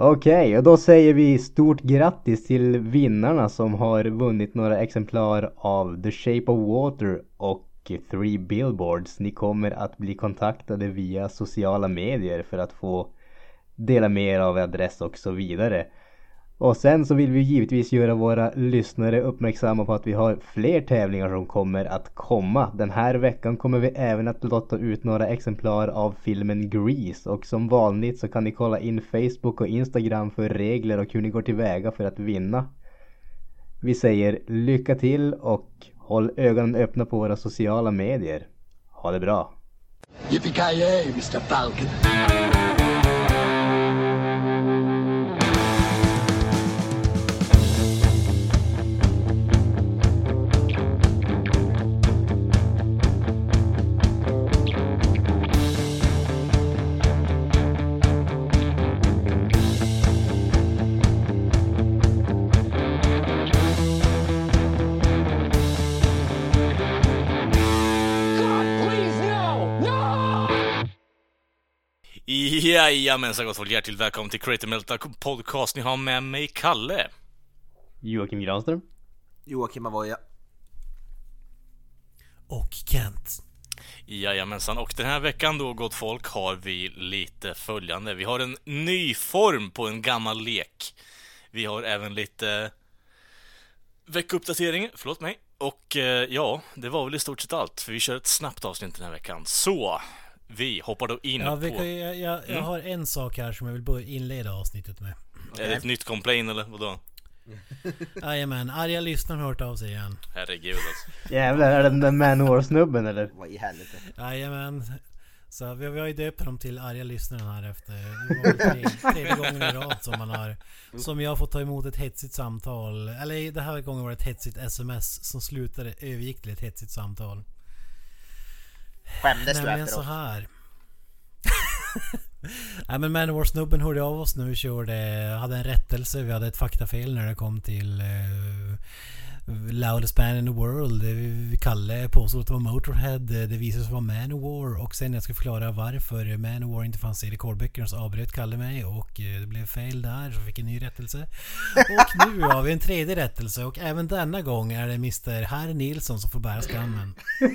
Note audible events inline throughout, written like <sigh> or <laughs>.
Okej, och då säger vi stort grattis till vinnarna som har vunnit några exemplar av The Shape of Water och Three Billboards. Ni kommer att bli kontaktade via sociala medier för att få dela med er av adress och så vidare. Och sen så vill vi givetvis göra våra lyssnare uppmärksamma på att vi har fler tävlingar som kommer att komma. Den här veckan kommer vi även att lotta ut några exemplar av filmen Grease och som vanligt så kan ni kolla in Facebook och Instagram för regler och hur ni går tillväga för att vinna. Vi säger lycka till och håll ögonen öppna på våra sociala medier. Ha det bra! Yippee-ki-yay, Mr. Falcon. Jajamensan gott folk, hjärtligt välkommen till Creative Melta Podcast. Ni har med mig Kalle. Joakim Granström. Joakim Avoya. Och Kent. Jajamensan, och den här veckan då gott folk har vi lite följande. Vi har en ny form på en gammal lek. Vi har även lite veckuppdatering, förlåt mig. Och eh, ja, det var väl i stort sett allt, för vi kör ett snabbt avsnitt den här veckan. Så, vi hoppar då in Ja, vi på... jag, jag, jag Mm. har en sak här som jag vill börja inleda avsnittet med. Är det ett nytt complain eller vadå? <laughs> Jajamän, arga lyssnare har hört av sig igen. Herregud alltså. Jävlar, är det den där Manowar-snubben eller? Vad i helvete. Jajamän. Så vi, vi har ju döpt dem till arga lyssnare här efter... Det tre, tredje gången i rad som man har... Som jag har fått ta emot ett hetsigt samtal. Eller den här gången var det ett hetsigt sms som slutade övergick till ett hetsigt samtal. Skämdes du Nämligen så efteråt? här. <laughs> Nej men Manowar-snubben hörde av oss nu och körde, hade en rättelse. Vi hade ett faktafel när det kom till uh, Loudest band in the world. Kalle påstod att det var Motorhead. Eh, Det visade sig vara Manowar. Och sen när jag ska förklara varför Manowar inte fanns i rekordböckerna så avbröt Kalle mig och eh, det blev fel där. Så fick en ny rättelse. Och nu har vi en tredje rättelse och även denna gång är det Mr. Herr Nilsson som får bära skammen. <laughs>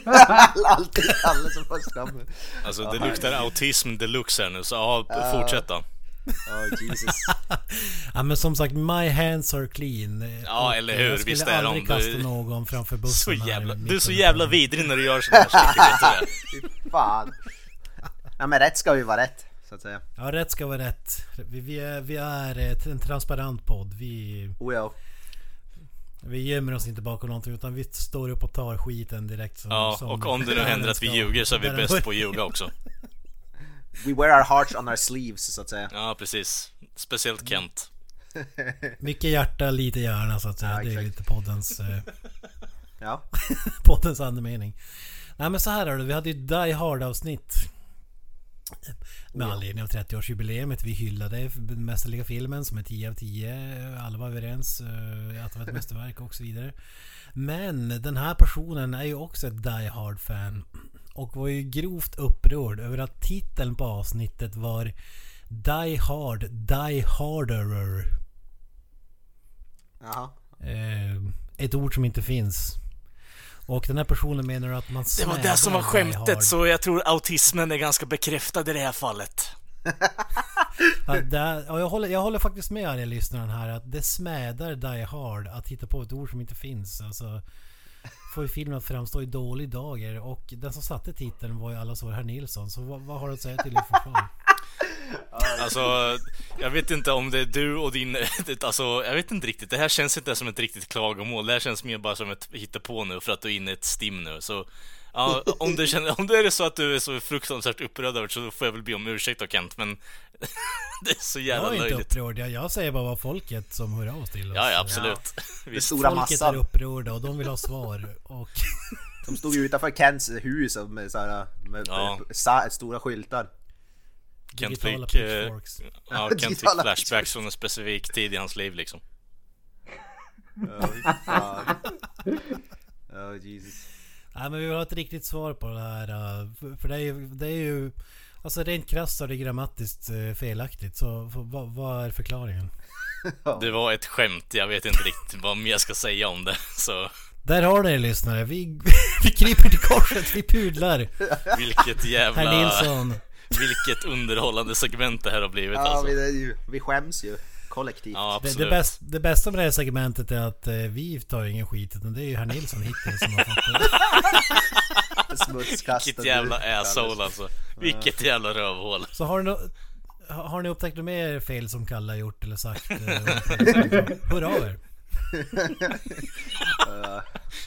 Alltid Kalle som får skammen. Alltså det luktar autism deluxe här nu, så ja, fortsätt då. Oh Jesus. <laughs> Ja men som sagt, my hands are clean. Ja, Och, eller hur? Jag skulle Visst är de. aldrig Du- kasta någon framför <laughs> Så bussen här jävla, du är så jävla vidrig när du gör sådana saker? <laughs> Fy fan. Ja men rätt ska ju vara rätt. Så att säga. Ja, rätt ska vara rätt. Vi, vi, är, vi är en transparent podd. Vi, Oh ja. vi gömmer oss inte bakom någonting utan vi står upp och tar skiten direkt. Som, Ja, som och om det nu händer att vi ska. ljuger så är vi bäst på att ljuga också. We wear our hearts on our sleeves så att säga. Ja, precis. Speciellt Kent. <laughs> Mycket hjärta, lite hjärna så att säga. Ja, det är exakt. lite poddens, eh, <laughs> Ja. <laughs> poddens andemening. Nej men så här är det, vi hade ju Die Hard avsnitt. Med anledning av 30-årsjubileet. Vi hyllade den mästerliga filmen som är 10 av 10. Alla var överens eh, att det var ett mästerverk och så vidare. Men den här personen är ju också ett Die Hard-fan. Och var ju grovt upprörd över att titeln på avsnittet var Die Hard, Die Harderer. Jaha. Eh, ett ord som inte finns. Och den här personen menar att man Det var det som var skämtet, så jag tror autismen är ganska bekräftad i det här fallet. <laughs> Ja, där, ja, jag, håller, jag håller faktiskt med arga lyssnaren här att det smädar Die Hard att hitta på ett ord som inte finns. Alltså, får ju filmen att framstå i dålig dager och den som satte titeln var ju allas vår herr Nilsson. Så vad, vad har du att säga till ditt fortfarande? <laughs> Alltså, jag vet inte om det är du och din... <laughs> Alltså, jag vet inte riktigt. Det här känns inte som ett riktigt klagomål. Det här känns mer bara som ett hittepå nu för att du är inne i ett stim nu. Så, ja, om, du känner, om det är så att du är så fruktansvärt upprörd över det så får jag väl be om ursäkt då Kent, men... <laughs> det är så Jag jävla är inte löjligt. upprörd. Jag, jag säger bara vad folket som hör av oss till oss. Ja, ja, absolut. <laughs> Den Visst. stora Folket är massan. upprörda och de vill ha svar. Och <laughs> De stod ju utanför Kents hus med, såhär, med, Ja. med sa, stora skyltar. Kent fick, eh, ja, Kent fick flashbacks från en specifik tid i hans liv liksom. Ja, fan. Oh Jesus. Nej men vi vill ha ett riktigt svar på det här. uh, för- det är ju... Det är ju Alltså rent krasst är det grammatiskt eh, felaktigt. Så vad, vad är förklaringen? <laughs> Det var ett skämt, jag vet inte riktigt vad mer jag ska säga om det. <laughs> Så Där har ni det lyssnare. Vi, <laughs> vi kryper till korset, vi pudlar. vilket Herr jävla... Nilsson. Vilket underhållande segment det här har blivit Ja, alltså. vi, ju, vi skäms ju kollektivt. Ja, Det, det, bäst, det bästa med det här segmentet är att eh, vi tar ingen skit utan det är ju herr Nilsson hittills som har fått det. <laughs> Vilket jävla asshole alltså. Vilket jävla rövhål. Så har ni, nå- har ni upptäckt något mer fel som Kalle har gjort eller sagt? Eh, <laughs> Hör av er.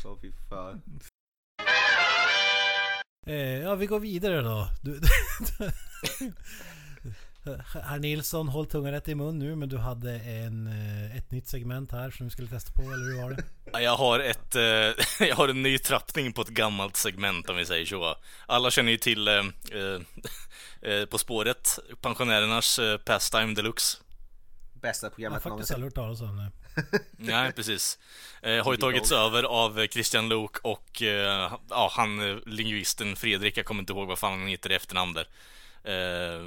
Åh fy fan. Eh, ja, vi går vidare då. Du, <laughs> Herr Nilsson, håll tungan rätt i mun nu men du hade en, eh, ett nytt segment här som vi skulle testa på, eller hur var det? <laughs> Ja, Jag har ett, eh, <laughs> jag har en ny trappning på ett gammalt segment om vi säger så. Alla känner ju till eh, På spåret, pensionärernas eh, Pastime Deluxe. Bästa Jag har programmet faktiskt någonsin. aldrig hört talas om det. <laughs> Nej, precis. Eh, har ju tagits över av Christian Luuk och eh, ja, han lingvisten Fredrik, jag kommer inte ihåg vad fan han heter i efternamn där. Eh,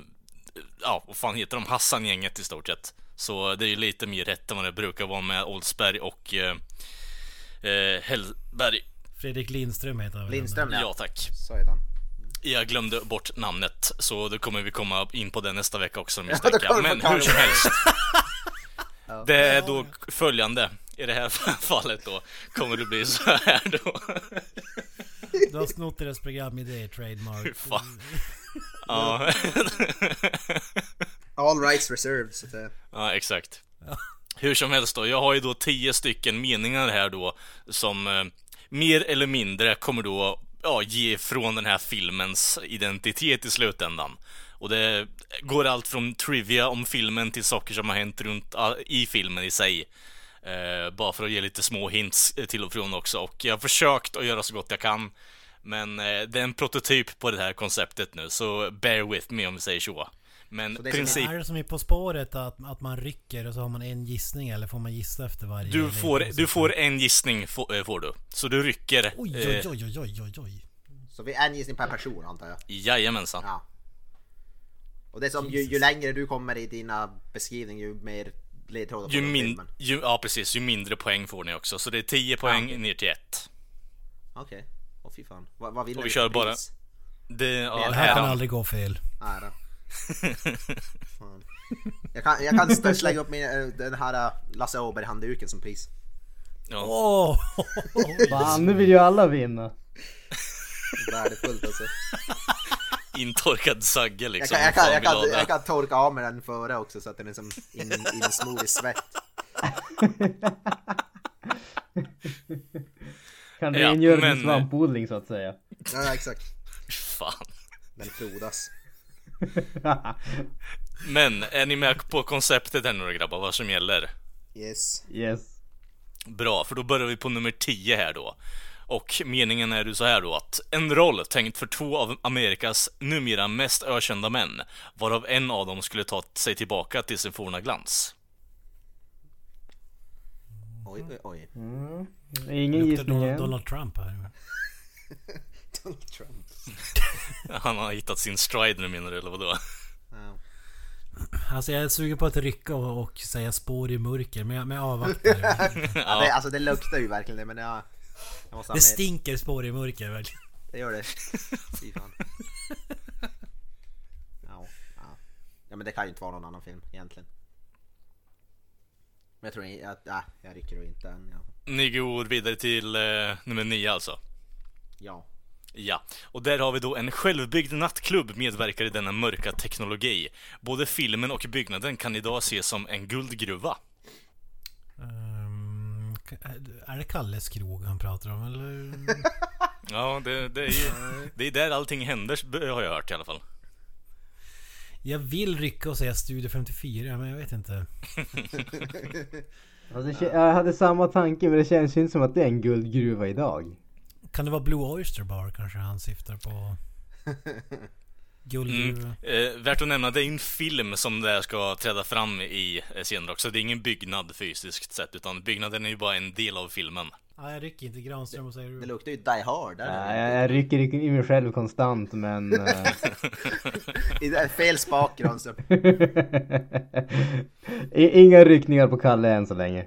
ja, vad fan heter de? Hassan-gänget i stort sett. Så det är ju lite mer rätt än vad det brukar vara med Oldsberg och eh, eh, Hellberg. Fredrik Lindström heter han? Lindström Ja, ja. tack. Så heter han. Jag glömde bort namnet, så då kommer vi komma in på det nästa vecka också misstänker jag. Men hur som helst. Det är då följande. I det här <laughs> fallet då kommer det bli så här då. Du har snott deras programidé, trademark. Fan. Ja, <laughs> All rights reserved. Så att, ja exakt. Hur som helst då, jag har ju då tio stycken meningar här då som eh, mer eller mindre kommer då ja, ge från den här filmens identitet i slutändan. Och det går allt från trivia om filmen till saker som har hänt runt ah, i filmen i sig. Eh, bara för att ge lite små hints eh, till och från också. Och jag har försökt att göra så gott jag kan. Men eh, det är en prototyp på det här konceptet nu, så bear with me om vi säger så. Men Så det är som princip... Är det som i På spåret att, att man rycker och så har man en gissning eller får man gissa efter varje? Du får, du får en gissning få- eh, får du. Så du rycker. Oj, eh, oj, oj, oj, oj, oj, oj. så vi är en gissning per person antar jag. Jajamensan. Ja. Och det är som ju, ju längre du kommer i dina beskrivningar ju mer ledtrådar Ju får min, ju, ja precis, ju mindre poäng får ni också. Så det är 10 poäng okej. ner till 1. Okej. Åh fy fan. Vad, vad vill Och vi kör bara-? Det, ja, här kan aldrig gå fel. Ära. <laughs> Fan. Jag kan, jag kan slänga upp min, eh, den här eh, Lasse Åberg-handduken som pris. Ja. Åh! <laughs> Fan, nu vill ju alla vinna. Värdefullt alltså. Intorkad sagge Jag liksom. kan, jag, kan, jag, kan, jag kan torka av med den före också så att den är som in, insmord i svett. <laughs> Kan Ja, rengöra men- din svampodling så att säga. Ja exakt. Fan. Den frodas. <laughs> Men, är ni med på konceptet här nu grabbar, vad som gäller? Yes. yes. Bra, för då börjar vi på nummer 10 här då. Och meningen är ju så här då att en roll tänkt för två av Amerikas numera mest ökända män, varav en av dem skulle ta sig tillbaka till sin forna glans. Oj oj oj. Det är ingen gissning Donald. Donald Trump här. <laughs> Donald Trump. <laughs> Han har hittat sin stride nu menar du, eller vadå? Ja. Alltså jag är sugen på att rycka och, och säga spår i mörker men jag, men jag avvaktar. <laughs> Ja. Det, alltså det luktar ju verkligen det men jag, jag måste Det stinker spår i mörker verkligen. Det gör det. Fy fan. Ja, ja. ja men det kan ju inte vara någon annan film egentligen. Men jag tror inte att, äh, jag rycker då inte än. Ja. Ni går vidare till eh, nummer 9 alltså. ja. Ja, och där har vi då en självbyggd nattklubb medverkar i denna mörka teknologi. Både filmen och byggnaden kan idag ses som en guldgruva. Ehm, är det Kalles krog han pratar om eller? <laughs> Ja, det, det är ju, det är där allting händer har jag hört i alla fall. Jag vill rycka och säga Studio 54 men jag vet inte. <laughs> Alltså, jag hade samma tanke men det känns ju inte som att det är en guldgruva idag. Kan det vara Blue Oyster Bar kanske han syftar på? <laughs> Guld... Eh, värt att nämna, det är en film som det ska träda fram i eh, senare också. Det är ingen byggnad fysiskt sett, utan byggnaden är ju bara en del av filmen. Ja, jag rycker inte Granström och säger Det luktar ju Die Hard. Där. Nej, jag, jag rycker i mig själv konstant men... <laughs> är fel spak Granström. <laughs> Inga ryckningar på Kalle än så länge.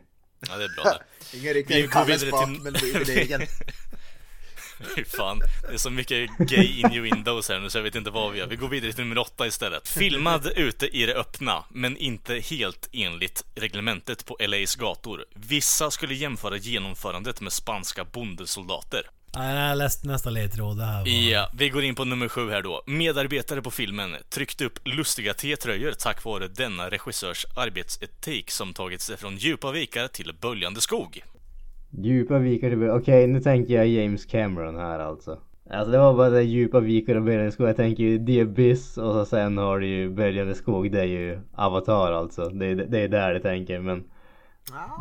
Ja, det är bra det. <laughs> Ingen Vi riktig går Kalles spak till- men min egen. <laughs> Fy fan, det är så mycket gay in your windows här nu så jag vet inte vad vi gör. Vi går vidare till nummer åtta istället. Filmad ute i det öppna, men inte helt enligt reglementet på LAs gator. Vissa skulle jämföra genomförandet med spanska bondesoldater. Nej, jag har läst nästa ledtråd. Det här var... Ja, vi går in på nummer sju här då. Medarbetare på filmen tryckte upp lustiga T-tröjor tack vare denna regissörs arbetsetik som tagit sig från djupa vikar till böljande skog. Djupa vikar till Okej, nu tänker jag James Cameron här alltså. Alltså det var bara det djupa vikar och böljande skog. Jag tänker ju The Abyss och så sen har du ju böljande skog. Det är ju Avatar alltså. Det är, det är där jag tänker men.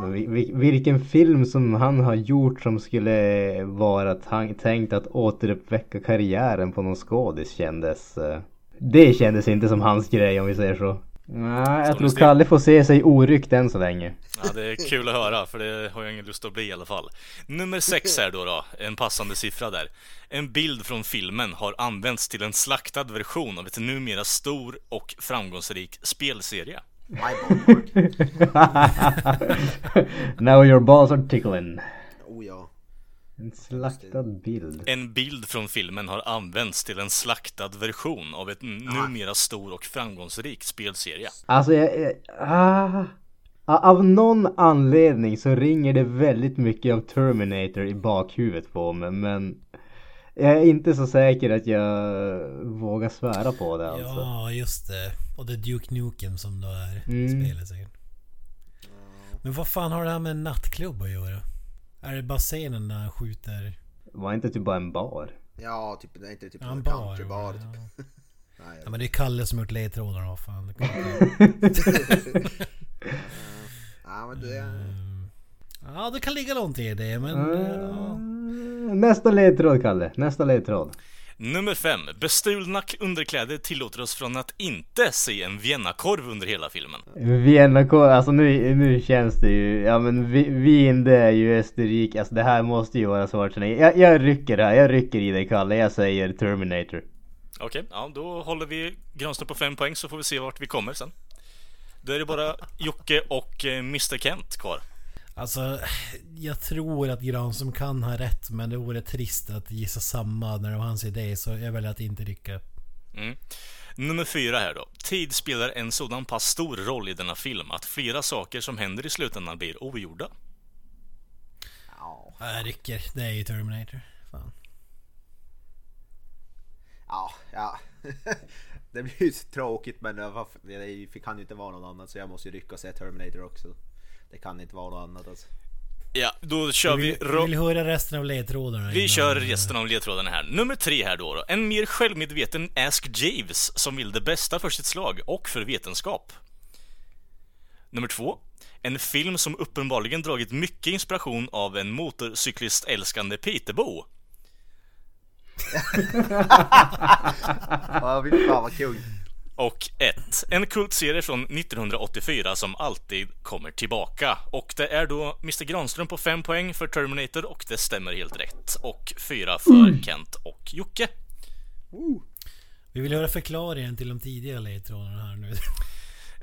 Men vi- vi- vilken film som han har gjort som skulle vara tänkt att återuppväcka karriären på någon skådis kändes... eh, Det kändes inte som hans grej om vi säger så. Nej, jag tror. Kalle får se sig oryckt än så länge. Ja, det är kul att höra, för det har jag ingen lust att bli i alla fall. Nummer sex här då, då, en passande siffra där. En bild från filmen har använts till en slaktad version av ett numera stor och framgångsrik spelserie. <laughs> Now your balls are tickling. En slaktad bild. En bild från filmen har använts till en slaktad version av ett numera stor och framgångsrik spelserie. Alltså jag, jag ah, Av någon anledning så ringer det väldigt mycket av Terminator i bakhuvudet på mig men Jag är inte så säker att jag vågar svära på det alltså. Ja, just det. Och det är Duke Nukem som då är Mm. spelet säkert. Men vad fan har det här med en nattklubb att göra? Är det bara scenen där han skjuter? Var inte typ bara en bar? Ja, typ, det är inte typ Ja, en bar. countrybar. Ja. Typ. <laughs> Nej, ja men det är Kalle som gjort ledtrådarna, fan. <laughs> <laughs> Ja, men det är... Ja, det kan ligga någonting i det men... Ja. Nästa ledtråd Kalle, nästa ledtråd. Nummer 5. Bestulna underkläder tillåter oss från att inte se en viennakorv under hela filmen. Vienna alltså nu, nu känns det ju, ja men Wien det är ju Österrike, alltså det här måste ju vara Schwarzenegger. Jag, jag rycker här, jag rycker i dig Kalle, jag säger Terminator. Okej, ja då håller vi Granström på 5 poäng så får vi se vart vi kommer sen. Då är det bara Jocke och eh, Mr Kent kvar. Alltså, jag tror att Granström kan ha rätt men det vore trist att gissa samma när det var hans idé så jag väljer att inte rycka. Mm. Nummer fyra här då. Tid spelar en sådan pass stor roll i denna film att flera saker som händer i slutändan blir ogjorda. Ja, Jag rycker. Det är ju Terminator. Fan. ja, ja. <laughs> Det blir ju tråkigt men det var- det kan ju inte vara något annat så jag måste ju rycka och säga Terminator också. Det kan inte vara något annat alltså. Ja, då kör Vi vi... vill, vi vill höra resten av ledtrådarna. Vi innan- kör resten av ledtrådarna här. Nummer tre här då, då. En mer självmedveten Ask Jeeves som vill det bästa för sitt slag och för vetenskap. Nummer två. En film som uppenbarligen dragit mycket inspiration av en motorcyklistälskande Peterbo. <laughs> Ja, fy fan vad kul. Och ett. En kultserie från 1984 som alltid kommer tillbaka. Och det är då Mr Granström på 5 poäng för Terminator och det stämmer helt rätt. Och 4 för Kent och Jocke. Vi vill höra förklaringen till de tidiga ledtrådarna här nu. <laughs>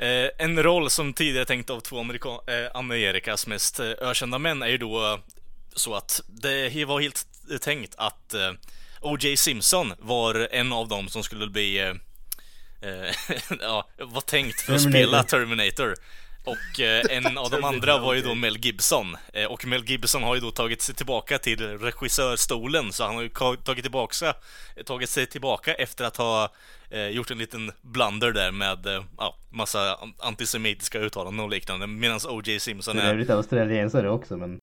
Eh, en roll som tidigare tänkt av två Amerika- eh, Amerikas mest eh, ökända män är ju då eh, så att det var helt eh, tänkt att eh, O.J. Simpson var en av dem som skulle bli <laughs> ja, var tänkt för att Terminator. spela Terminator. Och eh, en av de andra var ju då Mel Gibson. Eh, och Mel Gibson har ju då tagit sig tillbaka till regissörstolen, så han har ju tagit tillbaka, tagit sig tillbaka efter att ha eh, gjort en liten blunder där med eh, ja, massa an- antisemitiska uttalanden och liknande. Medan O.J. Simpson För är övrigt australiensare också men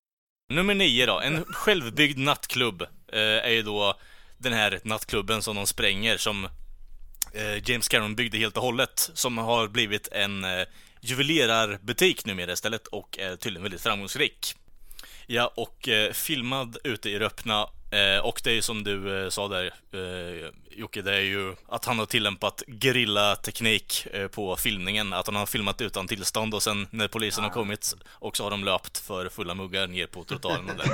Nummer nio då, en självbyggd nattklubb eh, är ju då den här nattklubben som de spränger som eh, Eh, James Cameron byggde helt och hållet som har blivit en eh, juvelerarbutik numera istället och är tydligen väldigt framgångsrik. Ja, och eh, filmad ute i det öppna Eh, och det är ju som du eh, sa där eh, Jocke, det är ju att han har tillämpat gerillateknik eh, på filmningen. Att han har filmat utan tillstånd och sen när polisen har kommit och så har de löpt för fulla muggar ner på trottoaren och där.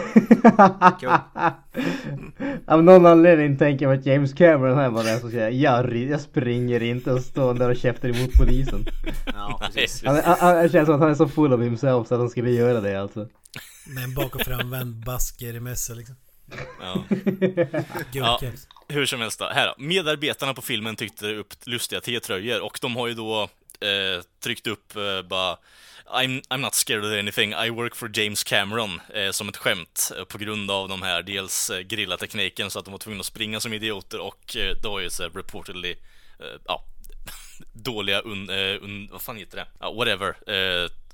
<laughs> Av någon anledning tänker jag att James Cameron här var den som säger jag, jag springer inte och står där och käftar emot polisen. <laughs> Ja, precis. Han, han, han känns som att han är så full av himself så att han skulle göra det alltså. Med en bak och framvänd basker i mössa liksom. Ja. <laughs> Guldkeps. Hur som helst då. Här då. Medarbetarna på filmen tyckte upp lustiga T-tröjor och de har ju då eh, tryckt upp eh, bara I'm, I'm not scared of anything, I work for James Cameron eh, som ett skämt eh, på grund av de här dels eh, grillatekniken så att de var tvungna att springa som idioter och eh, det var ju så här reportedly eh, ja, <laughs> dåliga un, eh, un, vad fan heter det? Ja, whatever.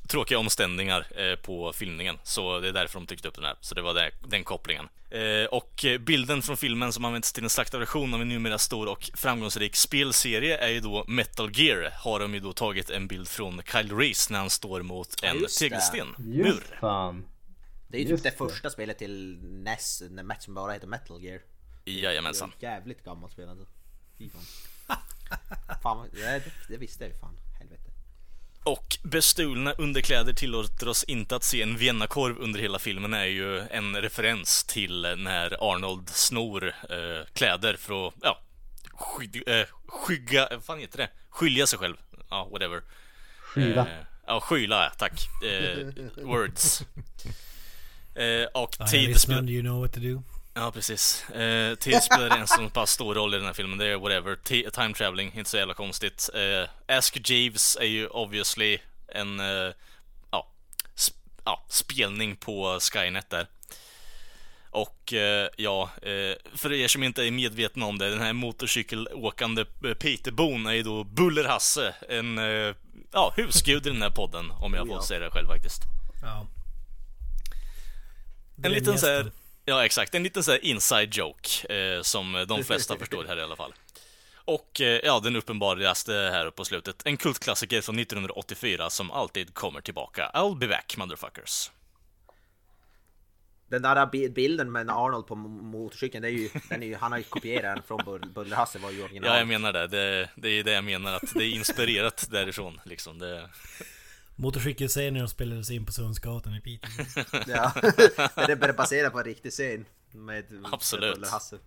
Tråkiga omständigningar eh, på filmningen. Så det är därför de tryckte upp den här. Så det var det, den kopplingen. Eh, och bilden från filmen som används till en slaktad version av en numera stor och framgångsrik spelserie är ju då Metal Gear. Har de ju då tagit en bild från Kyle Reese när han står mot en just tegelsten. Just Mur. fan. Det är ju typ Just det det. första spelet till NES, som bara heter Metal Gear. Jajamensan. Det är ett jävligt gammalt spel alltså. Fy fan. <laughs> fan det, det visste jag ju fan. Och bestulna underkläder tillåter oss inte att se en Viennakorv under hela filmen är ju en referens till när Arnold snor eh, kläder för att, ja, sky, eh, skygga, vad fan heter det? Skylja sig själv. Ja, whatever. Skyla. Eh, ja, skyla, tack. Eh, words. <laughs> Eh, och I tid listen, spelar... you know what to do. Ja, precis. Eh, tid spelar en så pass stor roll i den här filmen, det är whatever. T- time traveling, inte så jävla konstigt. Eh, Ask Jeeves är ju obviously en, eh, ja, sp- ja, spelning på Skynet där. Och eh, ja, eh, för er som inte är medvetna om det, den här motorcykelåkande Peter Boone är ju då Buller-Hasse, en, eh, ja, husgud i den här podden, om jag får ja. säga det själv faktiskt. Ja. En liten så här. Ja exakt, en liten så här inside joke eh, som de <laughs> flesta förstår här i alla fall. Och eh, ja, den uppenbaraste här på slutet. En kultklassiker från 1984 som alltid kommer tillbaka. I'll be back motherfuckers. Den där bi- bilden med Arnold på mo- motorcykeln, det är ju, den är ju, han har ju kopierat den från Bull- Buller-Hasse var ju original. Ja, jag menar det. det. Det är det jag menar, att det är inspirerat <laughs> därifrån liksom. Det, Motorcykelscener spelades in på Sundsgatan i Piteå. <laughs> Ja. det är bara baserat på en riktig scen. Med Absolut. Med Buller-Hasse.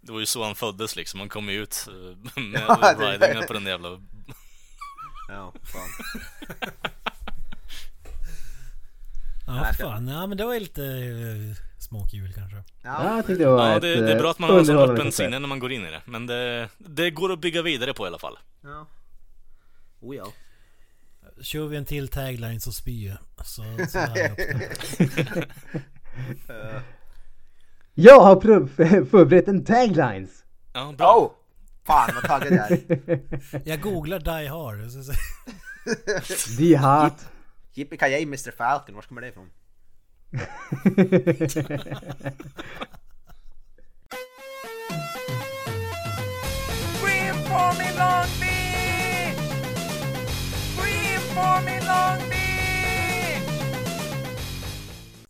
det var ju så han föddes liksom. Han kom ju ut eh, med <laughs> Ja, det- ridingen på den jävla... <laughs> Ja, fan. Ja, fan. Ja, men det var ju lite uh, småkul kanske. Ja, jag tyckte det var Ja, ett det, det är eh, bra att man har så underhållande öppen koncept. sinne när man går in i det. Men det, det går att bygga vidare på i alla fall. Ja. Oh ja. Kör vi en till tagline så spyr jag. Så, så jag. <laughs> Jag har <laughs> förberett en taglines! Ja, bra. Oh! Fan vad taggad jag är. <laughs> Jag googlar Die Hard. Så, så, Die Hard. Yippee Mr Falcon, var kommer det ifrån?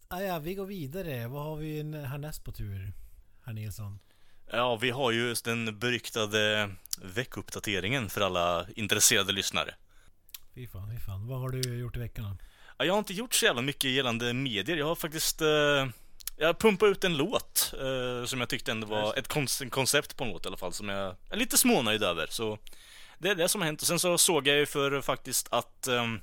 Ah, ja, vi går vidare. Vad har vi en- härnäst på tur? Herr Nilsson. Ja, vi har ju den beryktade veckuppdateringen för alla intresserade lyssnare. Fy fan, fy fan. Vad har du gjort i veckan? Ja, jag har inte gjort så jävla mycket gällande medier. Jag har faktiskt... Eh, jag pumpade ut en låt eh, som jag tyckte ändå var ett kon- koncept på en låt i alla fall som jag är lite smånöjd över. Så det är det som har hänt. Och sen så såg jag ju för faktiskt att ehm,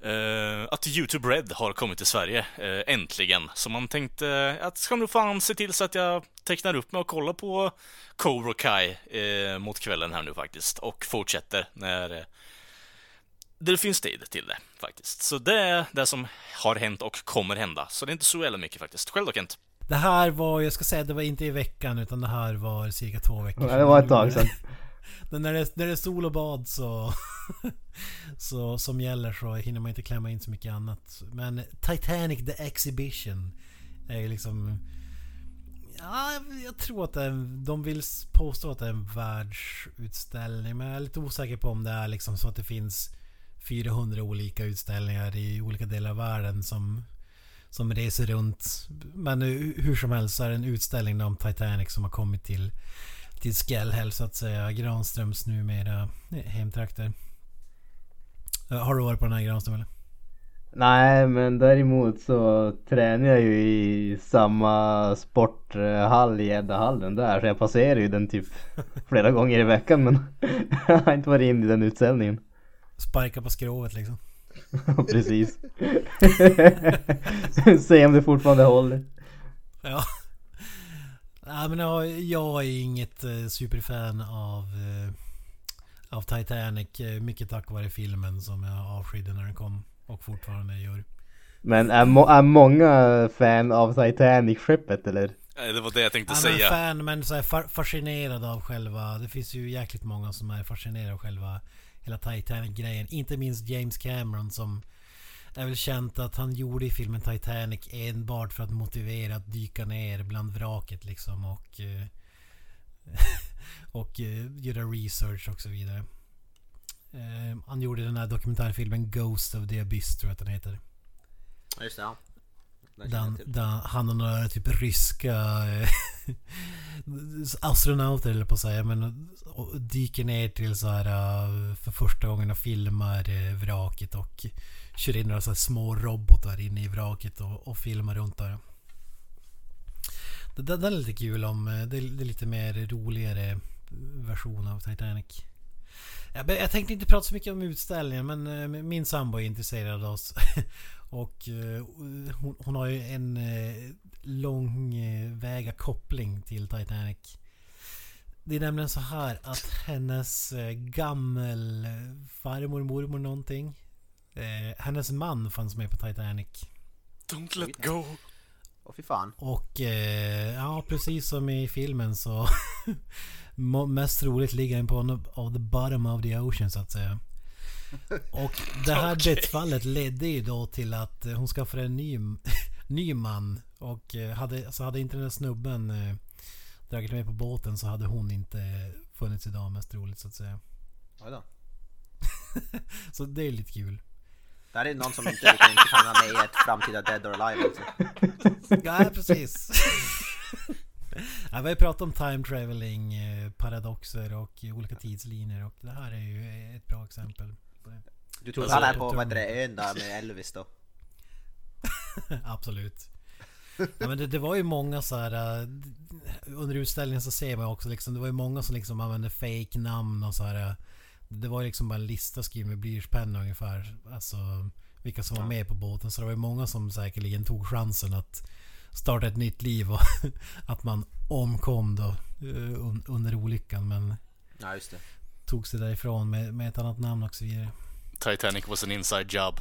eh, att YouTube Red har kommit till Sverige, eh, äntligen. Så man tänkte att ska nog fan se till så att jag tecknar upp mig och kollar på Cobra Kai eh, mot kvällen här nu faktiskt. Och fortsätter när det finns tid till det faktiskt. Så det är det som har hänt och kommer hända. Så det är inte så jävla mycket faktiskt. Själv då Kent? Det här var, jag ska säga, det var inte i veckan utan det här var cirka två veckor Ja, det var ett tag sedan. <laughs> Men när det, när det är sol och bad så, <laughs> så... Som gäller så hinner man inte klämma in så mycket annat. Men Titanic The Exhibition är ju liksom... Ja, jag tror att det är, de vill påstå att det är en världsutställning. Men jag är lite osäker på om det är liksom så att det finns 400 olika utställningar i olika delar av världen som, som reser runt. Men hur som helst så är det en utställning om Titanic som har kommit till, till Skellhäll så att säga. Granströms numera hemtrakter. Har du varit på den här Granström eller? Nej men däremot så tränar jag ju i samma sporthall i Eddahallen där så jag passerar ju den typ <laughs> flera gånger i veckan men <laughs> jag har inte varit in i den utställningen. Sparka på skrovet liksom. <laughs> Precis. Se om det fortfarande håller. Ja. Nej men jag, jag är inget eh, superfan av, eh, av Titanic. Eh, mycket tack vare filmen som jag avskydde när den kom. Och fortfarande gör. Men är, må är många fan av Titanic-skeppet eller? Nej, det var det jag tänkte ja, säga. fan men så här fascinerad av själva... Det finns ju jäkligt många som är fascinerade av själva hela Titanic-grejen. Inte minst James Cameron som är väl känt att han gjorde i filmen Titanic enbart för att motivera att dyka ner bland vraket liksom och... Eh, <laughs> och uh, göra research och så vidare. Uh, han gjorde den här dokumentärfilmen Ghost of the Abyss tror jag att den heter. Just det, ja. Den, den, han och några typ ryska <laughs> astronauter eller på att säga. Men dyker ner till så här för första gången och filmar vraket och kör in några så små robotar inne i vraket och, och filmar runt där. Det, är lite kul om eh, det, det är lite mer roligare version av Titanic. Jag, jag tänkte inte prata så mycket om utställningen men eh, min sambo är intresserad av oss. <laughs> Och eh, hon, hon, har ju en långväga lång väga koppling till Titanic. Det är nämligen så här att hennes gammel farmor, mormor någonting hennes man fanns med på Titanic. Don't let go. Åh fy fan. Och ja, precis som i filmen så <laughs> mest troligt ligger han på on the bottom of the ocean så att säga. Och det här <laughs> okay. dödsfallet ledde ju då till att hon skaffade en ny, <laughs> ny man. Och hade, alltså hade inte den där snubben eh, dragit med på båten så hade hon inte funnits idag mest troligt så att säga. då. så det är lite kul. Det här är någon som inte, inte kan vara med i ett framtida Dead or Alive alltså. Nej precis. ja, vi har pratat om time traveling, paradoxer och olika tidslinjer och det här är ju ett bra exempel. Du tog alltså, han på vad det, ön där med Elvis då? <laughs> Absolut. Ja, men det, det, var ju många så här uh, Under utställningen så ser man också liksom Det var ju många som liksom använde fake namn och så här. Det var liksom bara en lista skriven med blyertspenna ungefär. Alltså vilka som var med på båten. Så det var ju många som säkerligen tog chansen att starta ett nytt liv och <laughs> att man omkom då uh, under olyckan. Men ja, just det. tog sig därifrån med, med ett annat namn och så vidare. Titanic was an inside job.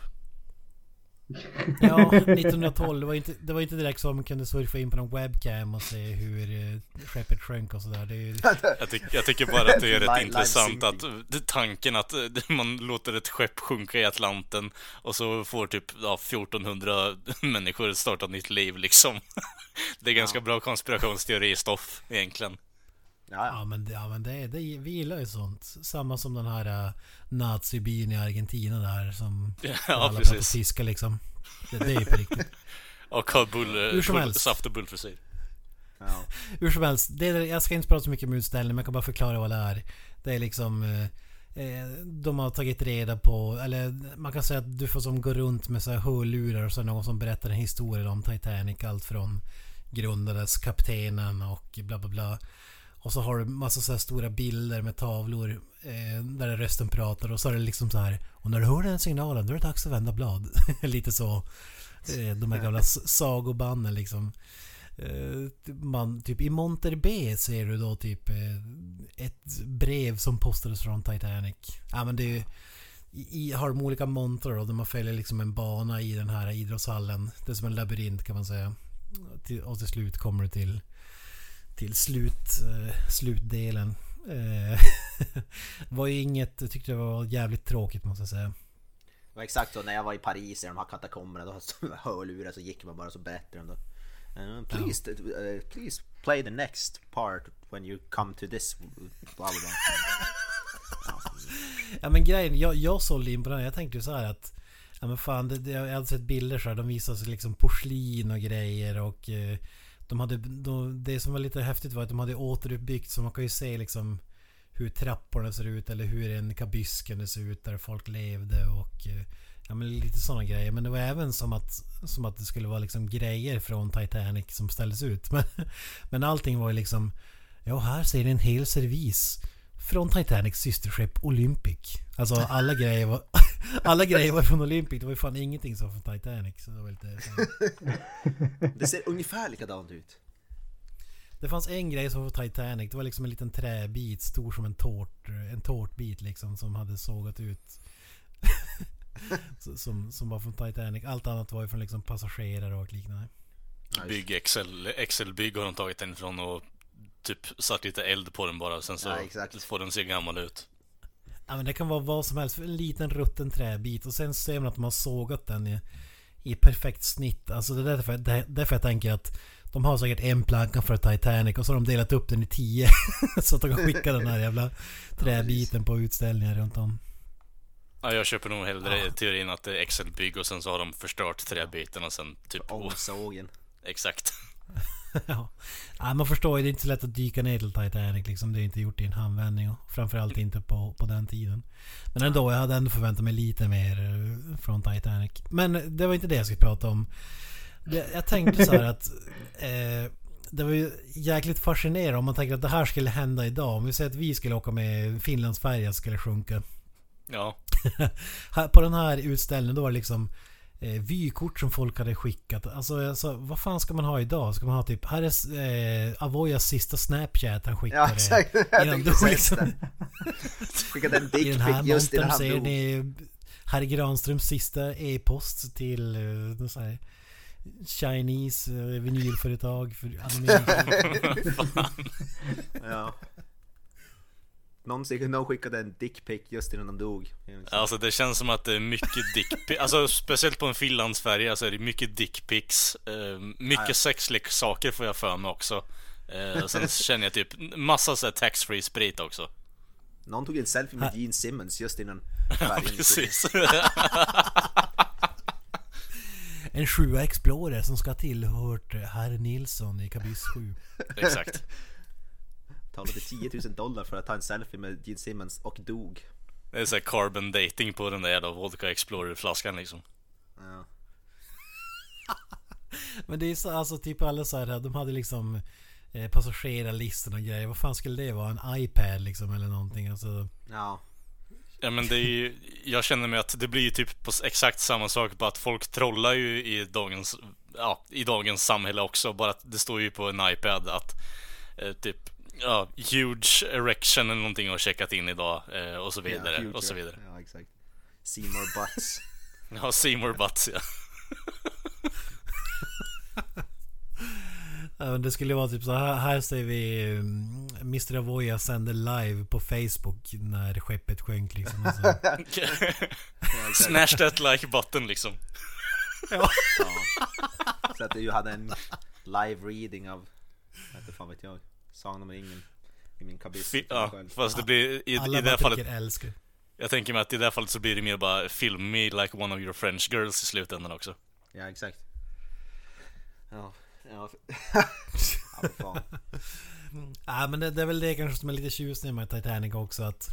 Ja, <laughs> 1912. Det var inte, det var inte direkt så man kunde surfa in på någon webcam och se hur uh, skeppet sjönk och sådär. Ju... <laughs> jag, tyck, jag tycker bara att det är rätt intressant att tanken att <laughs> man låter ett skepp sjunka i Atlanten och så får typ ja, 1400 människor starta nytt liv liksom. Det är ganska ja. bra konspirationsteori-stoff egentligen. Ja, ja. men, ja, men det, det, vi gillar ju sånt. Samma som den här uh, nazibyn i Argentina där som <laughs> ja, alla precis. pratar tyska liksom. Det, det är ju på riktigt. <laughs> och har bull, bull, saft och bullfrisyr. Ja. Hur som helst, det, jag ska inte prata så mycket om utställningen men jag kan bara förklara vad det är. Det är liksom eh, eh, De har tagit reda på, eller man kan säga att du får som gå runt med så här hörlurar och så det någon som berättar en historia om Titanic. Allt från grundades kaptenen och bla bla bla. Och så har du massa så här stora bilder med tavlor eh, där rösten pratar och så är det liksom så här Och när du hör den signalen då är det dags att vända blad. <laughs> Lite så. Eh, de här gamla sagobanden liksom. Eh, man, typ i Monter B ser du då typ eh, ett brev som postades från Titanic. Ja men det är i, har de olika montrar och där man följer liksom en bana i den här idrottshallen. Det är som en labyrint kan man säga. Och till slut kommer du till till slut, eh, slutdelen. Eh, <laughs> var ju inget, jag tyckte det var jävligt tråkigt måste jag säga. Det var exakt så när jag var i Paris i de här katakomberna, då <laughs> hörlurar så gick man bara så berättade de då. Uh, please, uh, please play the next part when you come to this... Blah, <laughs> blah. ja men grejen, jag, jag sålde in på den Jag tänkte ju så här att Ja men fan, det, det, jag hade sett bilder så här. De visade sig liksom porslin och grejer och eh, de hade, de, det som var lite häftigt var att de hade återuppbyggt så man kan ju se liksom hur trapporna ser ut eller hur en kabysken ser ut där folk levde och eh, ja, men lite sådana grejer. Men det var även som att, som att det skulle vara liksom grejer från Titanic som ställdes ut. <laughs> Men, men allting var ju liksom Ja, här ser ni en hel servis från Titanics systerskepp Olympic. Alltså alla grejer var, <laughs> alla grejer var från Olympic. Det var ju fan ingenting som var från Titanic. Så det, var lite. <laughs> Det ser ungefär likadant ut. det fanns en grej som var från Titanic. Det var liksom en liten träbit stor som en tårt, en tårtbit liksom som hade sågat ut. <laughs> Som, som var från Titanic. Allt annat var ju från liksom passagerare och liknande. Bygg Excel, Excel-bygg har de tagit den ifrån och typ satt lite eld på den bara. Sen så Ja, exakt. får den se gammal ut. Ja men det kan vara vad som helst. En liten rutten träbit och sen ser man att de har sågat den i, i perfekt snitt. Alltså det är därför, det är därför jag tänker att de har säkert en planka för Titanic och så har de delat upp den i tio. <laughs> så att de kan skicka den här jävla <laughs> träbiten på utställningar runt om. Ja, jag köper nog hellre teorin att det är Excel-bygg och sen så har de förstört träbiten och sen typ... Ångsågen. <laughs> Exakt. <laughs> ja. ja, man förstår ju. Det är inte så lätt att dyka ner till Titanic liksom. Det är inte gjort i en handvändning. Och framförallt inte på, på den tiden. Men ändå, jag hade ändå förväntat mig lite mer eh, från Titanic. Men det var inte det jag skulle prata om. Det, jag tänkte så här att... <laughs> Eh, det var ju jäkligt fascinerande om man tänker att det här skulle hända idag. Om vi säger att vi skulle åka med Finlandsfärjan skulle sjunka. Ja. <laughs> På den här utställningen då var det liksom eh, vykort som folk hade skickat. Alltså, alltså vad fan ska man ha idag? Ska man ha typ, här är eh, Avoyas sista Snapchat han skickade. Ja exakt, <laughs> jag innan tänkte du säga liksom- det. Skickade en <laughs> I dickpic den här just innan han ser dog. ni Herr Granströms sista e-post till någon sån här Chinese uh, vinylföretag för <laughs> anime. Ja. Någon, någon skickade en dickpic just innan han dog. Alltså det känns som att det är mycket dickpics, <laughs> alltså speciellt på en Finlandsfärja så är det mycket dickpics, eh, mycket sexleksaker får jag för mig också. Eh, sen känner jag typ massa så här tax-free sprit också. Någon tog en selfie med Gene Simmons just innan <laughs> gick ut. Precis. <laughs> En sjua Explorer som ska ha tillhört herr Nilsson i Kabis 7. Exakt. Talade 10 000 dollar för att ta en selfie med Gene Simmons och dog. Det är så här carbon dating på den där jävla Vodka Explorer-flaskan liksom. Ja. <laughs> Men det är så, alltså typ alla så här, de hade liksom eh, passagerarlistor och grejer. Vad fan skulle det vara? En iPad liksom eller någonting? Alltså, ja. Ja men det är ju, jag känner mig att det blir ju typ på exakt samma sak på att folk trollar ju i dagens, ja, i dagens samhälle också. Bara att det står ju på en iPad att eh, typ, ja, huge erection eller någonting har checkat in idag eh, och så vidare Ja, och så vidare. Ja exakt. Seymour Butts. <laughs> Ja, Seymour Butts ja. ja, men det skulle vara typ så här, här ser vi mm, Mr. Avoya sänder live på Facebook när skeppet sjönk liksom. Alltså. <laughs> <laughs> Smash that like button liksom. Ja. Så att du hade en live reading av, inte fan vet jag, Sagan om ringen i min kabyss. Fi- ja, fast det blir i, Alla i det här fallet, älskar jag tänker mig att i det här fallet så blir det mer bara film me like one of your French girls i slutändan också. Ja exakt. Ja, ja. <laughs> ja fan. <laughs> Ja men det, det är väl det kanske som är lite tjusningen med Titanic också att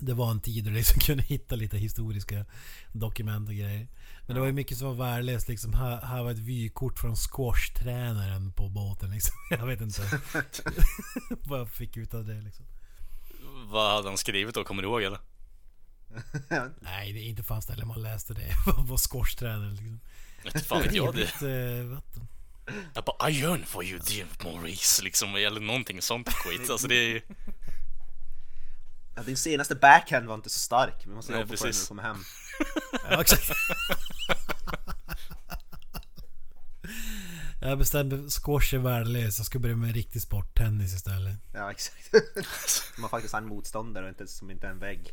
det var en tid då du liksom <laughs> kunde hitta lite historiska dokument och grejer. Men det var ju mycket som var värdelöst liksom. Här, här var ett vykort från squashtränaren på båten liksom. <laughs> Jag vet inte <laughs> vad jag fick ut av det liksom. Vad hade han skrivit då? Kommer du ihåg eller? Nej, det är inte fanns ställe man läste det. Vad squashtränare liksom. Inte fan vet jag det. Eh, vatten. Jag bara I yearn for you dear Maurice liksom, eller någonting sånt skit. Alltså det är Ja, din senaste backhand var inte så stark. Vi måste Nej, jobba på den när du kommer hem. <laughs> Ja, exakt. Jag bestämde squash är värdelös. Jag ska börja med riktig sport. Tennis istället. Ja exakt. <laughs> Man faktiskt har en motståndare och inte, som inte är en vägg.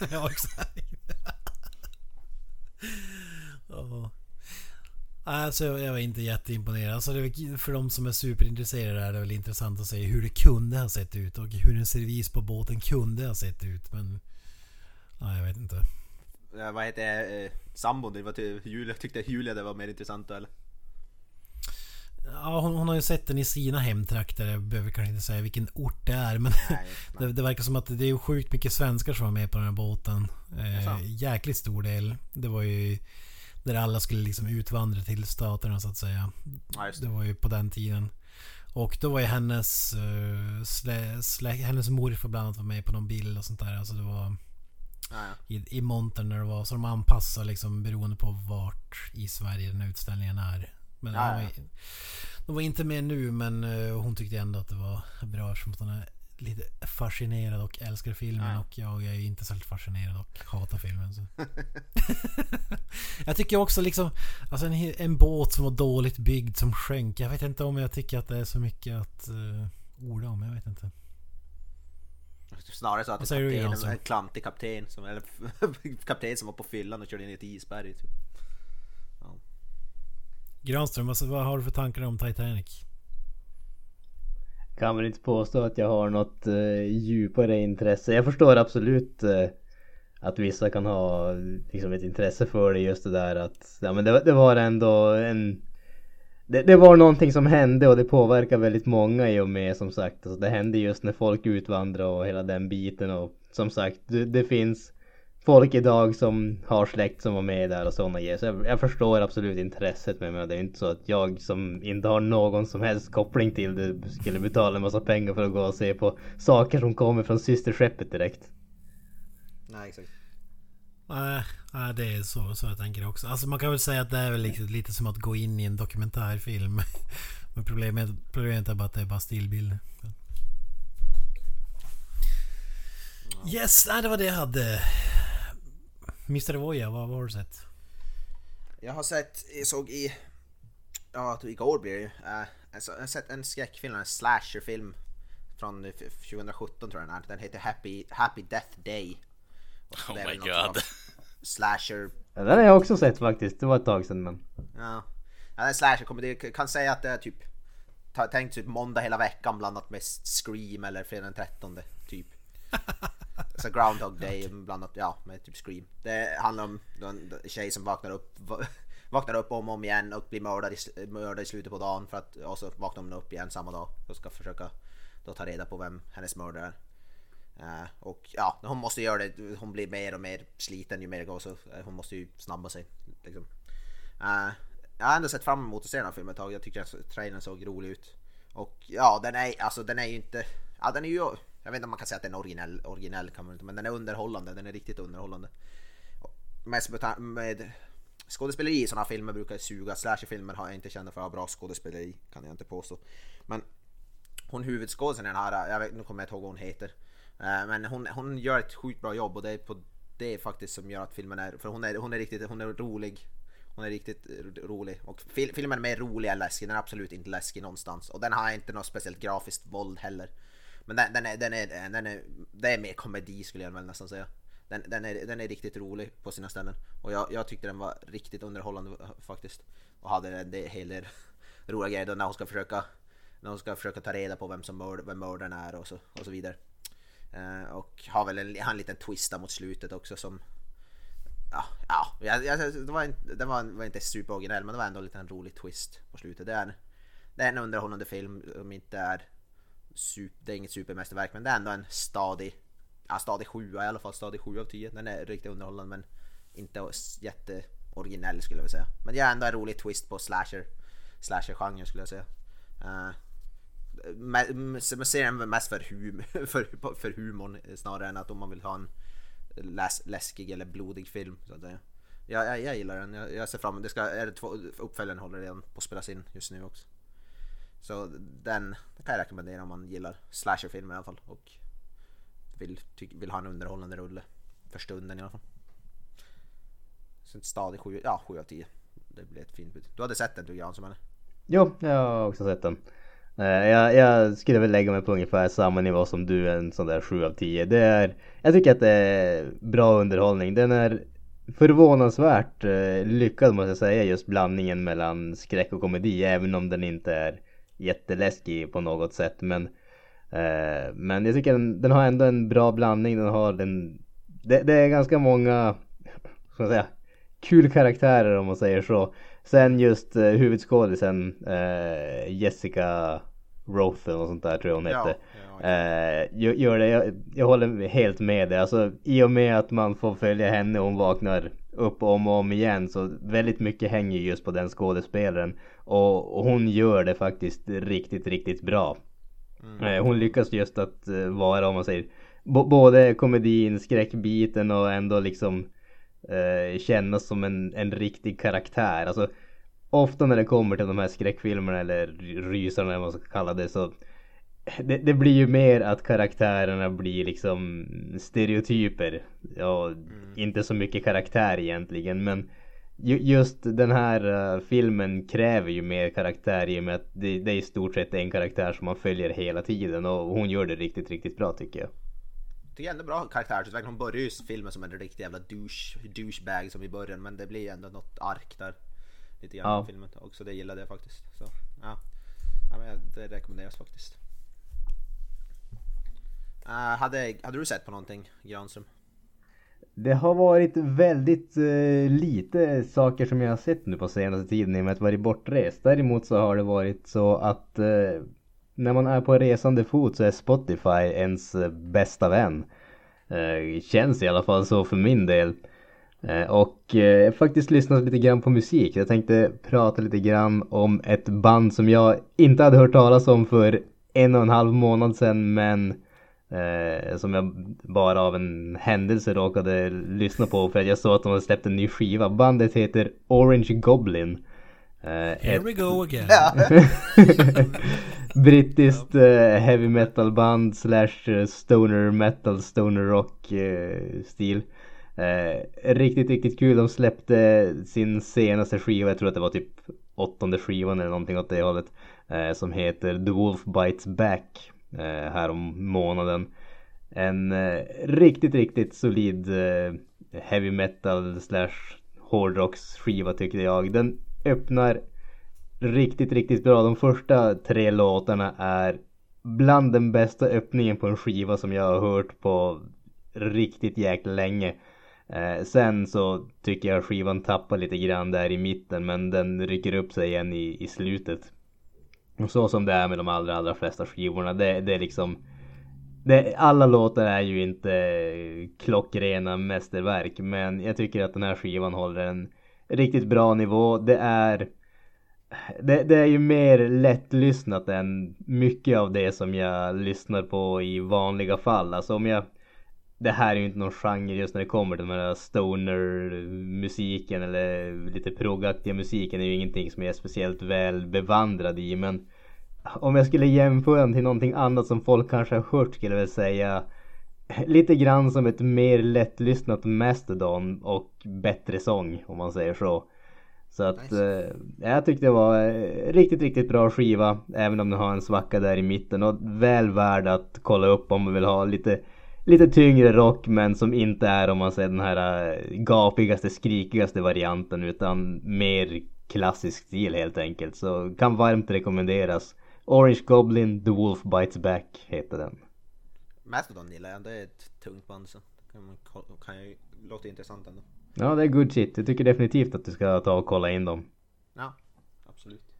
<laughs> ja, exakt. Ja. Alltså jag var inte jätteimponerad. Alltså, det var, för de som är superintresserade är det väl intressant att se hur det kunde ha sett ut och hur en servis på båten kunde ha sett ut. Men... Ja, jag vet inte. eh, vad heter det, eh, sambon det var till Julia, tyckte Julia det var mer intressant eller? Ja, hon, hon har ju sett den i sina hemtrakter. Jag behöver kanske inte säga vilken ort det är. Men Nej, <laughs> det, det verkar som att det är sjukt mycket svenskar som var med på den här båten. Eh, jäkligt stor del. Det var ju där alla skulle liksom utvandra till staterna så att säga. Just Det var ju på den tiden. Och då var ju hennes, uh, slä, slä, hennes morfar bland annat var med på någon bild och sånt där. Alltså det var i, i montern när det var. Så de anpassar liksom beroende på vart i Sverige den här utställningen är. Men de, var, de var inte med nu men eh, hon tyckte ändå att det var bra eftersom att hon är lite fascinerad och älskar filmen. Ja. Och jag är ju inte särskilt fascinerad och hatar filmen. Så. <laughs> jag tycker också liksom Alltså en, en båt som var dåligt byggd som sjönk. Jag vet inte om jag tycker att det är så mycket att uh, orda om. Jag vet inte. Snarare så att säger du, kapten, en klantig kapten som, eller <laughs> kapten som var på fyllan och körde in i ett isberg typ. Granström, alltså, vad har du för tankar om Titanic? Kan väl inte påstå att jag har något eh, djupare intresse. Jag förstår absolut eh, att vissa kan ha liksom ett intresse för det just det där att ja, men det, det var ändå en det, det var någonting som hände och det påverkar väldigt många i och med som sagt alltså, det hände just när folk utvandrade och hela den biten och som sagt det, det finns folk idag som har släkt som var med där och sådana grejer. Så jag, jag förstår absolut intresset med men det är inte så att jag som inte har någon som helst koppling till det skulle betala en massa pengar för att gå och se på saker som kommer från systerskeppet direkt. Nej exakt. Nej, nej, det är så, så jag tänker också. Alltså man kan väl säga att det är väl lite, lite som att gå in i en dokumentärfilm. <laughs> Men problemet, problemet är bara att det är bara stillbilder. Yes, nej, det var det jag hade. Mr. Voja, vad, vad har du sett? Jag har sett, jag såg i, ja igår blir det ju, uh, alltså, jag har sett en skräckfilm, en slasherfilm från eh, f- 2017 tror jag den är. Den heter Happy, Happy Death Day. Oh my god. Slasher Ja, den har jag också sett faktiskt. Det var ett tag sedan men. Ja. ja det är en slasher-komedi. Jag kan säga att det är typ Tänk typ måndag hela veckan blandat med Scream eller fredag den 13 typ. <laughs> Så Groundhog Day blandat ja, med typ Scream. Det handlar om en tjej som vaknar upp Vaknar upp om och om igen och blir mördad i, mördad i slutet på dagen för att, och så vaknar hon upp igen samma dag och ska försöka då ta reda på vem hennes mördare är. Uh, och ja, hon måste göra det. Hon blir mer och mer sliten ju mer det går så eh, hon måste ju snabba sig. Liksom. Uh, jag har ändå sett fram emot att se den här filmen ett tag. Jag tyckte att trailern såg rolig ut. Och ja, den är, alltså, den är ju inte... Ja, den är ju... Jag vet inte om man kan säga att den är originell, originell kan man inte, men den är underhållande. Den är riktigt underhållande. Mest med, med skådespeleri i sådana filmer brukar suga. Slasherfilmer har jag inte känt för att ha bra skådespeleri, kan jag inte påstå. Men hon huvudskådisen i den här, jag vet, nu kommer jag inte ihåg vad hon heter. Eh, men hon, hon gör ett sjukt bra jobb och det är på det faktiskt som gör att filmen är, för hon är, hon är riktigt, hon är rolig. Hon är riktigt rolig. Och fil, filmen är mer rolig än läskig, den är absolut inte läskig någonstans. Och den har inte något speciellt grafiskt våld heller. Men den, den, är, den, är, den är, det är mer komedi skulle jag väl nästan säga. Den, den, är, den är riktigt rolig på sina ställen. Och jag, jag tyckte den var riktigt underhållande eh, faktiskt. Och hade en hel del <laughs> roliga grejer då när hon ska försöka när hon ska försöka ta reda på vem som mörd, vem mördaren är och så, och så vidare. Eh, och har väl en, har en liten twist mot slutet också som Ja, ja jag, jag, det, var inte, det var, var inte superoriginell men det var ändå en liten rolig twist på slutet. Det är, det är en underhållande film som inte är super, det är inget supermästerverk men det är ändå en stadig Ja stadig sjua i alla fall, stadig 7 av 10. Den är riktigt underhållande men inte jätteoriginell skulle jag vilja säga. Men det är ändå en rolig twist på slasher slasher-genren skulle jag säga. Eh, uh, man ser den mest för, hum <laughs> för, för humorn snarare än att om man vill ha en läs läskig eller blodig film. Så att. Ja, jag, jag gillar den, jag, jag ser fram emot det. Ska, är det två, uppföljaren håller redan på att spelas in just nu också. Så den, den kan jag rekommendera om man gillar slasherfilmer i alla fall och vill, ty, vill ha en underhållande rulle för stunden i alla fall. Så en stadig 7, ja 7 av 10. Det blir ett fint bud. Du hade sett den du Jansson eller? Jo, jag har också sett den. Eh, jag, jag skulle väl lägga mig på ungefär samma nivå som du, en sån där 7 av 10. Det är, jag tycker att det är bra underhållning. Den är förvånansvärt eh, lyckad måste jag säga, just blandningen mellan skräck och komedi. Även om den inte är jätteläskig på något sätt. Men, eh, men jag tycker den, den har ändå en bra blandning. Den har den, det, det är ganska många ska man säga, kul karaktärer om man säger så. Sen just eh, huvudskådisen eh, Jessica Rothen och sånt där tror jag hon Ja, hette. ja, Eh, gör gör det, jag, jag håller helt med dig. Alltså i och med att man får följa henne och hon vaknar upp om och om igen så väldigt mycket hänger just på den skådespelaren. Och, och hon gör det faktiskt riktigt, riktigt bra. Eh, Hon lyckas just att eh, vara, om man säger, både komedin, skräckbiten och ändå liksom eh, kännas som en, en riktig karaktär. Alltså ofta när det kommer till de här skräckfilmerna eller rysarna eller vad man ska kalla det så det, det blir ju mer att karaktärerna blir liksom stereotyper. Ja, inte så mycket karaktär egentligen men just den här eh, filmen kräver ju mer karaktär i och med att det, det är i stort sett en karaktär som man följer hela tiden och hon gör det riktigt, riktigt bra tycker jag. Är ändå bra karaktärsutveckling. Hon börjar ju filmen som en riktig jävla douche, douchebag som i början men det blir ändå något ark där. Lite grann Ja. i filmen också. Det gillade jag faktiskt. Så, ja. ja men det rekommenderas faktiskt. Uh, hade, hade du sett på någonting Granström? Det har varit väldigt eh, lite saker som jag har sett nu på senaste tiden i och med att jag varit bortrest. Däremot så har det varit så att eh, när man är på resande fot så är Spotify ens eh, bästa vän. Eh, känns i alla fall så för min del. Eh, och eh, jag har faktiskt lyssnat lite grann på musik. Jag tänkte prata lite grann om ett band som jag inte hade hört talas om för en och en halv månad sedan men Eh, som jag bara av en händelse råkade lyssna på för att jag såg att de hade släppt en ny skiva. Bandet heter Orange Goblin. Eh, Here ett we go again. <laughs> brittiskt eh, heavy metal band slash eh, stoner metal, stoner rock eh, stil. Eh, riktigt, riktigt kul. De släppte sin senaste skiva, jag tror att det var typ åttonde skivan eller någonting åt det hållet. Eh, som heter The Wolf Bites Back. Eh, här om månaden. En eh, riktigt, riktigt solid eh, heavy metal slash hårdrocks skiva tyckte jag. Den öppnar riktigt, riktigt bra. De första tre låtarna är bland den bästa öppningen på en skiva som jag har hört på riktigt jäkla länge. Eh, sen så tycker jag skivan tappar lite grann där i mitten men den rycker upp sig igen i, i slutet. Och så som det är med de allra, allra flesta skivorna. Det, det är liksom det, alla låtar är ju inte klockrena mästerverk men jag tycker att den här skivan håller en riktigt bra nivå. Det är det, det är ju mer lättlyssnat än mycket av det som jag lyssnar på i vanliga fall. Alltså om jag det här är ju inte någon genre just när det kommer till den här stoner musiken eller lite proggaktiga musiken är ju ingenting som jag är speciellt väl bevandrad i men om jag skulle jämföra den till någonting annat som folk kanske har hört skulle jag väl säga lite grann som ett mer lättlyssnat Mastodon och bättre sång om man säger så. Så att eh, jag tyckte det var eh, riktigt, riktigt bra skiva. Även om den har en svacka där i mitten och väl värd att kolla upp om man vill ha lite Lite tyngre rock men som inte är om man säger den här eh, gapigaste, skrikigaste varianten utan mer klassisk stil helt enkelt. Så kan varmt rekommenderas. Orange Goblin, The Wolf Bites Back heter den. Mastodon gillar jag, det är ett tungt band så kan, kan ju, låter intressant ändå. Ja det är good shit. Jag tycker definitivt att du ska ta och kolla in dem. Ja, absolut.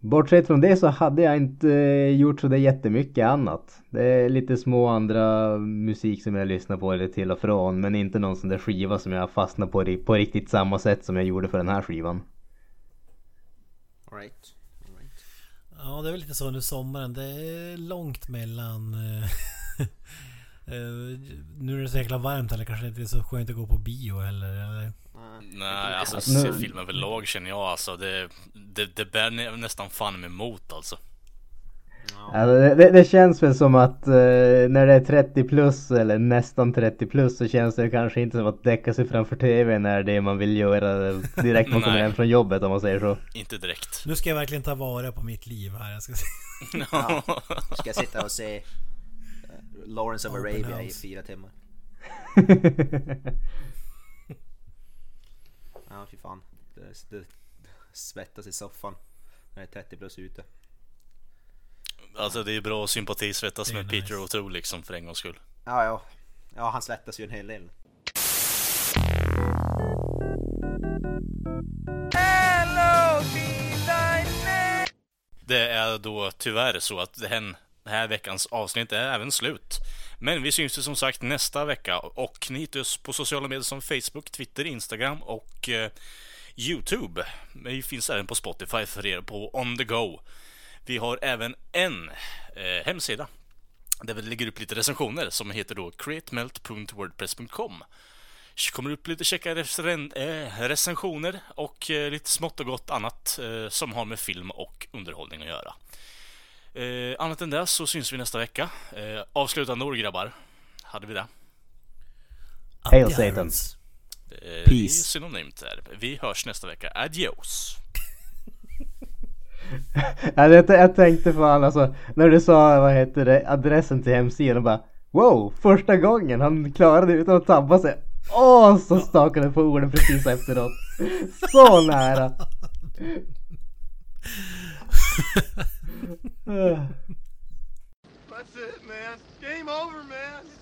Bortsett från det så hade jag inte eh, gjort så det jättemycket annat. Det är lite små andra musik som jag lyssnar på eller till och från. Men inte någon sån där skiva som jag fastnar på på riktigt samma sätt som jag gjorde för den här skivan. Alright. All right. Ja, det är väl lite så under sommaren. Det är långt mellan... eh, <laughs> eh, nu är det så jäkla varmt eller kanske inte är så skönt att gå på bio. Eller? Nej, alltså Nu- se film överlag känner jag alltså. Det, det, det bär nä- nästan fan med emot alltså. Alltså, det, det, känns väl som att eh, när det är 30 plus eller nästan 30 plus så känns det kanske inte som att däcka sig framför TVn är det man vill göra direkt man kommer hem från jobbet om man säger så. Inte direkt. Nu ska jag verkligen ta vara på mitt liv här. Jag ska se. <laughs> Ska jag sitta och se eh, Lawrence of Open Arabia i fyra timmar? <laughs> <laughs> Ja, fy fan. Det, det svettas i soffan när det är 30 plus ute. Alltså det är bra att sympatisvettas med nice. Peter O'Toole liksom för en gångs skull. Ja, ja. Ja, han svettas ju en hel del. Det är då tyvärr så att den här veckans avsnitt är även slut. Men vi syns ju som sagt nästa vecka och ni hittar oss på sociala medier som Facebook, Twitter, Instagram och eh, Youtube. Vi finns även på Spotify för er på On The Go. Vi har även en eh, hemsida där vi lägger upp lite recensioner som heter då createmelt.wordpress.com. Det kommer upp lite käcka eh, recensioner och eh, lite smått och gott annat eh, som har med film och underhållning att göra. Eh, annat än det så syns vi nästa vecka. Eh, avslutande ord grabbar. Hade vi det? Hail Adherence. Eh, Peace. synonymt där. Vi hörs nästa vecka. Adios! <laughs> Det, jag tänkte fan alltså, när du sa vad heter det, adressen till hemsidan och bara Wow, första gången han klarade det utan att tabba sig. Åh, så stakade på orden precis efteråt. Så nära. <laughs> <laughs> <sighs> That's it, man. Game over, man.